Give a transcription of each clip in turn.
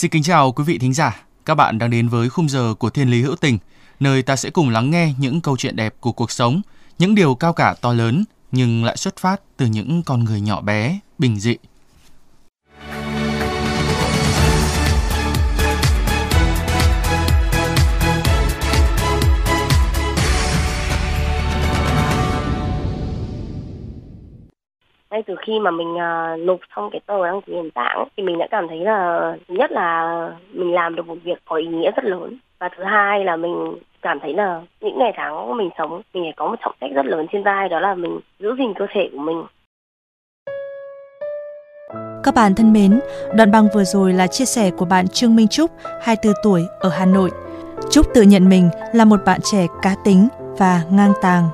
Xin kính chào quý vị thính giả. Các bạn đang đến với khung giờ của Thiên Lý Hữu Tình, nơi ta sẽ cùng lắng nghe những câu chuyện đẹp của cuộc sống, những điều cao cả to lớn nhưng lại xuất phát từ những con người nhỏ bé, bình dị. Ngay từ khi mà mình uh, nộp xong cái tờ đăng ký hiện tạng thì mình đã cảm thấy là thứ nhất là mình làm được một việc có ý nghĩa rất lớn và thứ hai là mình cảm thấy là những ngày tháng mình sống mình phải có một trọng trách rất lớn trên vai đó là mình giữ gìn cơ thể của mình Các bạn thân mến, đoạn băng vừa rồi là chia sẻ của bạn Trương Minh Trúc, 24 tuổi, ở Hà Nội. Trúc tự nhận mình là một bạn trẻ cá tính và ngang tàng.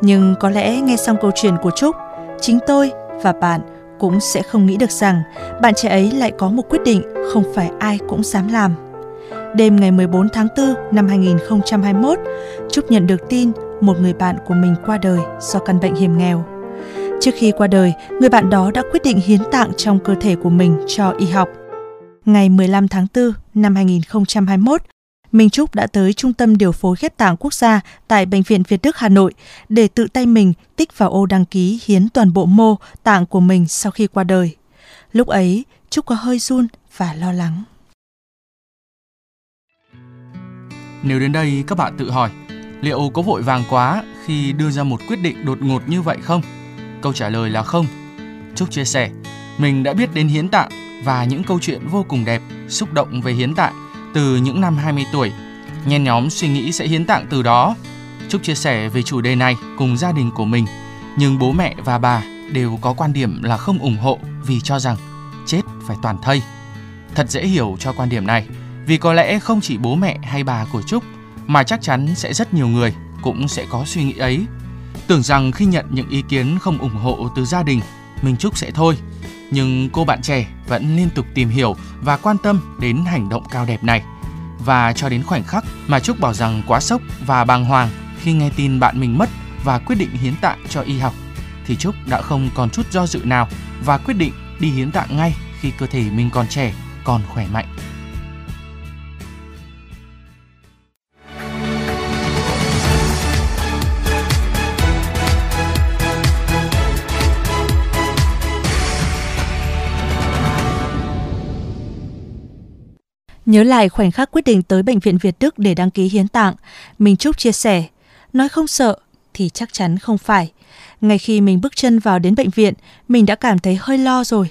Nhưng có lẽ nghe xong câu chuyện của Trúc, chính tôi và bạn cũng sẽ không nghĩ được rằng bạn trẻ ấy lại có một quyết định không phải ai cũng dám làm. Đêm ngày 14 tháng 4 năm 2021, Trúc nhận được tin một người bạn của mình qua đời do căn bệnh hiểm nghèo. Trước khi qua đời, người bạn đó đã quyết định hiến tạng trong cơ thể của mình cho y học. Ngày 15 tháng 4 năm 2021, Minh Trúc đã tới Trung tâm Điều phối ghép tạng quốc gia tại Bệnh viện Việt Đức Hà Nội để tự tay mình tích vào ô đăng ký hiến toàn bộ mô tạng của mình sau khi qua đời. Lúc ấy, Trúc có hơi run và lo lắng. Nếu đến đây các bạn tự hỏi, liệu có vội vàng quá khi đưa ra một quyết định đột ngột như vậy không? Câu trả lời là không. Trúc chia sẻ, mình đã biết đến hiến tạng và những câu chuyện vô cùng đẹp, xúc động về hiến tạng từ những năm 20 tuổi. Nhen nhóm suy nghĩ sẽ hiến tặng từ đó. Trúc chia sẻ về chủ đề này cùng gia đình của mình, nhưng bố mẹ và bà đều có quan điểm là không ủng hộ vì cho rằng chết phải toàn thây. Thật dễ hiểu cho quan điểm này, vì có lẽ không chỉ bố mẹ hay bà của Trúc mà chắc chắn sẽ rất nhiều người cũng sẽ có suy nghĩ ấy. Tưởng rằng khi nhận những ý kiến không ủng hộ từ gia đình, mình Trúc sẽ thôi. Nhưng cô bạn trẻ vẫn liên tục tìm hiểu và quan tâm đến hành động cao đẹp này. Và cho đến khoảnh khắc mà Trúc bảo rằng quá sốc và bàng hoàng khi nghe tin bạn mình mất và quyết định hiến tạng cho y học, thì Trúc đã không còn chút do dự nào và quyết định đi hiến tạng ngay khi cơ thể mình còn trẻ, còn khỏe mạnh. Nhớ lại khoảnh khắc quyết định tới Bệnh viện Việt Đức để đăng ký hiến tạng, Minh Trúc chia sẻ, nói không sợ thì chắc chắn không phải. Ngay khi mình bước chân vào đến bệnh viện, mình đã cảm thấy hơi lo rồi.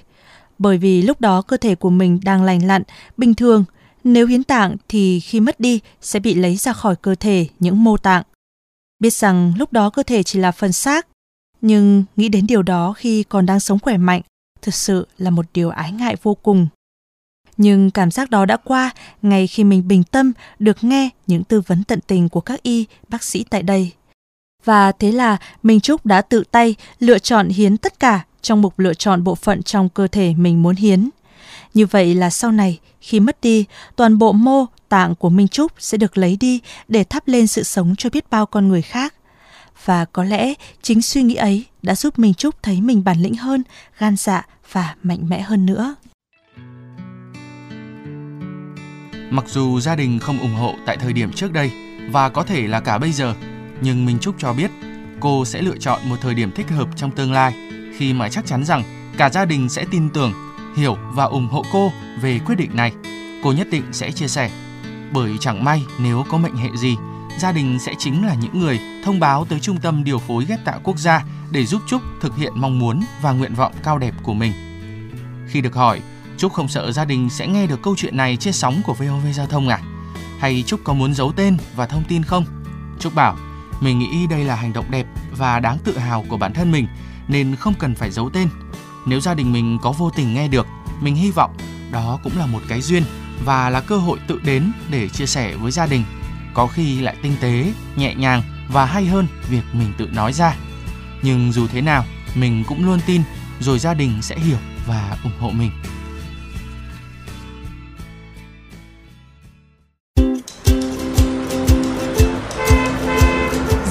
Bởi vì lúc đó cơ thể của mình đang lành lặn, bình thường. Nếu hiến tạng thì khi mất đi sẽ bị lấy ra khỏi cơ thể những mô tạng. Biết rằng lúc đó cơ thể chỉ là phần xác, nhưng nghĩ đến điều đó khi còn đang sống khỏe mạnh, thực sự là một điều ái ngại vô cùng. Nhưng cảm giác đó đã qua ngay khi mình bình tâm được nghe những tư vấn tận tình của các y, bác sĩ tại đây. Và thế là Minh Trúc đã tự tay lựa chọn hiến tất cả trong mục lựa chọn bộ phận trong cơ thể mình muốn hiến. Như vậy là sau này, khi mất đi, toàn bộ mô, tạng của Minh Trúc sẽ được lấy đi để thắp lên sự sống cho biết bao con người khác. Và có lẽ chính suy nghĩ ấy đã giúp Minh Trúc thấy mình bản lĩnh hơn, gan dạ và mạnh mẽ hơn nữa. Mặc dù gia đình không ủng hộ tại thời điểm trước đây và có thể là cả bây giờ, nhưng Minh Trúc cho biết cô sẽ lựa chọn một thời điểm thích hợp trong tương lai khi mà chắc chắn rằng cả gia đình sẽ tin tưởng, hiểu và ủng hộ cô về quyết định này. Cô nhất định sẽ chia sẻ. Bởi chẳng may nếu có mệnh hệ gì, gia đình sẽ chính là những người thông báo tới Trung tâm Điều phối ghép tạng quốc gia để giúp Trúc thực hiện mong muốn và nguyện vọng cao đẹp của mình. Khi được hỏi, Trúc không sợ gia đình sẽ nghe được câu chuyện này trên sóng của VOV Giao thông à? Hay Trúc có muốn giấu tên và thông tin không? Trúc bảo, mình nghĩ đây là hành động đẹp và đáng tự hào của bản thân mình nên không cần phải giấu tên. Nếu gia đình mình có vô tình nghe được, mình hy vọng đó cũng là một cái duyên và là cơ hội tự đến để chia sẻ với gia đình. Có khi lại tinh tế, nhẹ nhàng và hay hơn việc mình tự nói ra. Nhưng dù thế nào, mình cũng luôn tin rồi gia đình sẽ hiểu và ủng hộ mình.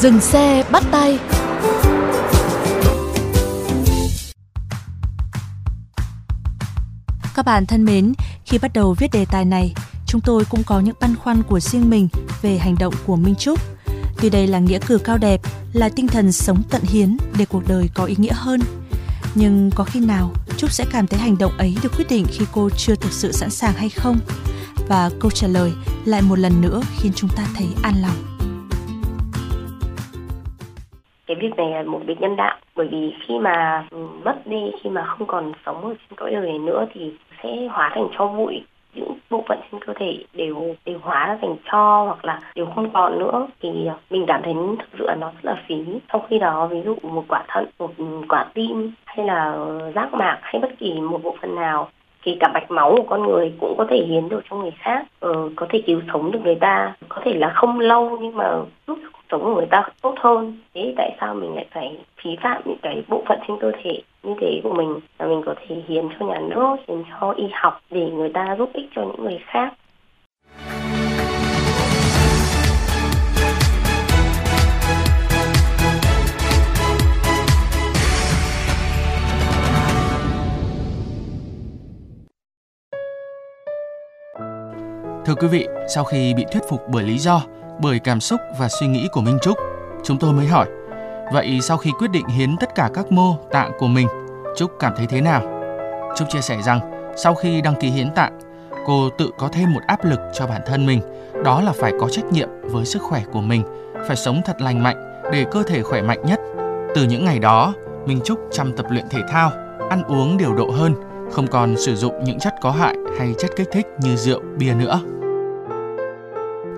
Dừng xe bắt tay Các bạn thân mến, khi bắt đầu viết đề tài này, chúng tôi cũng có những băn khoăn của riêng mình về hành động của Minh Trúc. Tuy đây là nghĩa cử cao đẹp, là tinh thần sống tận hiến để cuộc đời có ý nghĩa hơn. Nhưng có khi nào Trúc sẽ cảm thấy hành động ấy được quyết định khi cô chưa thực sự sẵn sàng hay không? Và câu trả lời lại một lần nữa khiến chúng ta thấy an lòng. Việc này là một việc nhân đạo bởi vì khi mà ừ, mất đi, khi mà không còn sống ở trên cõi đời này nữa thì sẽ hóa thành cho bụi. Những bộ phận trên cơ thể đều đều hóa ra thành cho hoặc là đều không còn nữa. Thì mình cảm thấy thực sự là nó rất là phí. Trong khi đó, ví dụ một quả thận, một quả tim, hay là giác mạc, hay bất kỳ một bộ phận nào thì cả mạch máu của con người cũng có thể hiến được cho người khác. Ờ, có thể cứu sống được người ta. Có thể là không lâu nhưng mà giúp cuộc sống của người ta tốt hơn. Thế tại sao mình lại phải phí phạm những cái bộ phận trên cơ thể như thế của mình? Là mình có thể hiến cho nhà nước hiến cho y học để người ta giúp ích cho những người khác. Thưa quý vị, sau khi bị thuyết phục bởi lý do, bởi cảm xúc và suy nghĩ của Minh Trúc, chúng tôi mới hỏi, vậy sau khi quyết định hiến tất cả các mô tạng của mình, Trúc cảm thấy thế nào? Trúc chia sẻ rằng, sau khi đăng ký hiến tạng, cô tự có thêm một áp lực cho bản thân mình, đó là phải có trách nhiệm với sức khỏe của mình, phải sống thật lành mạnh để cơ thể khỏe mạnh nhất. Từ những ngày đó, Minh Trúc chăm tập luyện thể thao, ăn uống điều độ hơn, không còn sử dụng những chất có hại hay chất kích thích như rượu, bia nữa.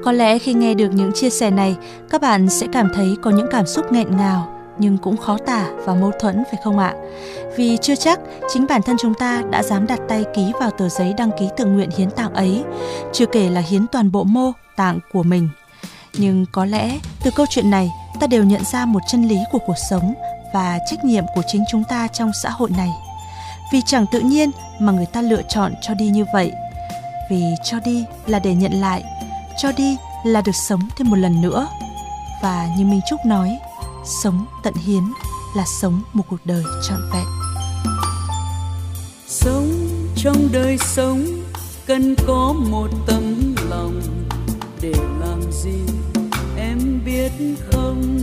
Có lẽ khi nghe được những chia sẻ này, các bạn sẽ cảm thấy có những cảm xúc nghẹn ngào nhưng cũng khó tả và mâu thuẫn phải không ạ? Vì chưa chắc chính bản thân chúng ta đã dám đặt tay ký vào tờ giấy đăng ký tự nguyện hiến tạng ấy, chưa kể là hiến toàn bộ mô tạng của mình. Nhưng có lẽ từ câu chuyện này ta đều nhận ra một chân lý của cuộc sống và trách nhiệm của chính chúng ta trong xã hội này. Vì chẳng tự nhiên mà người ta lựa chọn cho đi như vậy. Vì cho đi là để nhận lại cho đi là được sống thêm một lần nữa. Và như minh trúc nói, sống tận hiến là sống một cuộc đời trọn vẹn. Sống trong đời sống, cần có một tấm lòng để làm gì em biết không?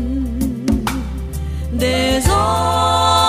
Để gió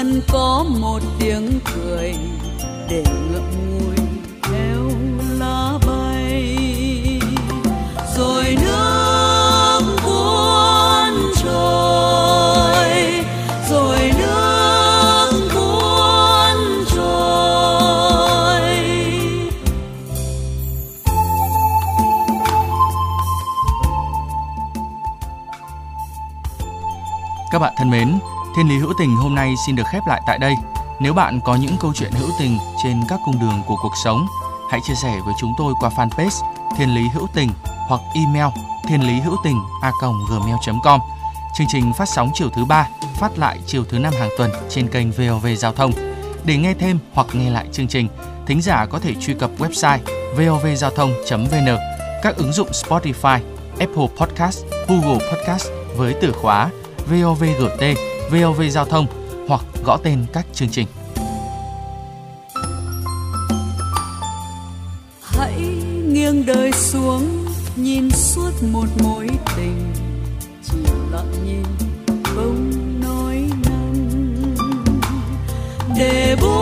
cần có một tiếng cười để ngậm ngùi theo lá bay. Rồi nước cuốn trôi rồi nước cuốn trôi. Các bạn thân mến, Thiên lý hữu tình hôm nay xin được khép lại tại đây. Nếu bạn có những câu chuyện hữu tình trên các cung đường của cuộc sống, hãy chia sẻ với chúng tôi qua fanpage Thiên lý hữu tình hoặc email thiên lý hữu tình a gmail.com. Chương trình phát sóng chiều thứ ba, phát lại chiều thứ năm hàng tuần trên kênh VOV Giao thông. Để nghe thêm hoặc nghe lại chương trình, thính giả có thể truy cập website vovgiao thông.vn, các ứng dụng Spotify, Apple Podcast, Google Podcast với từ khóa VOVGT VOV Giao thông hoặc gõ tên các chương trình. Hãy nghiêng đời xuống, nhìn suốt một mối tình chỉ lặng nhìn, không nói năng để buông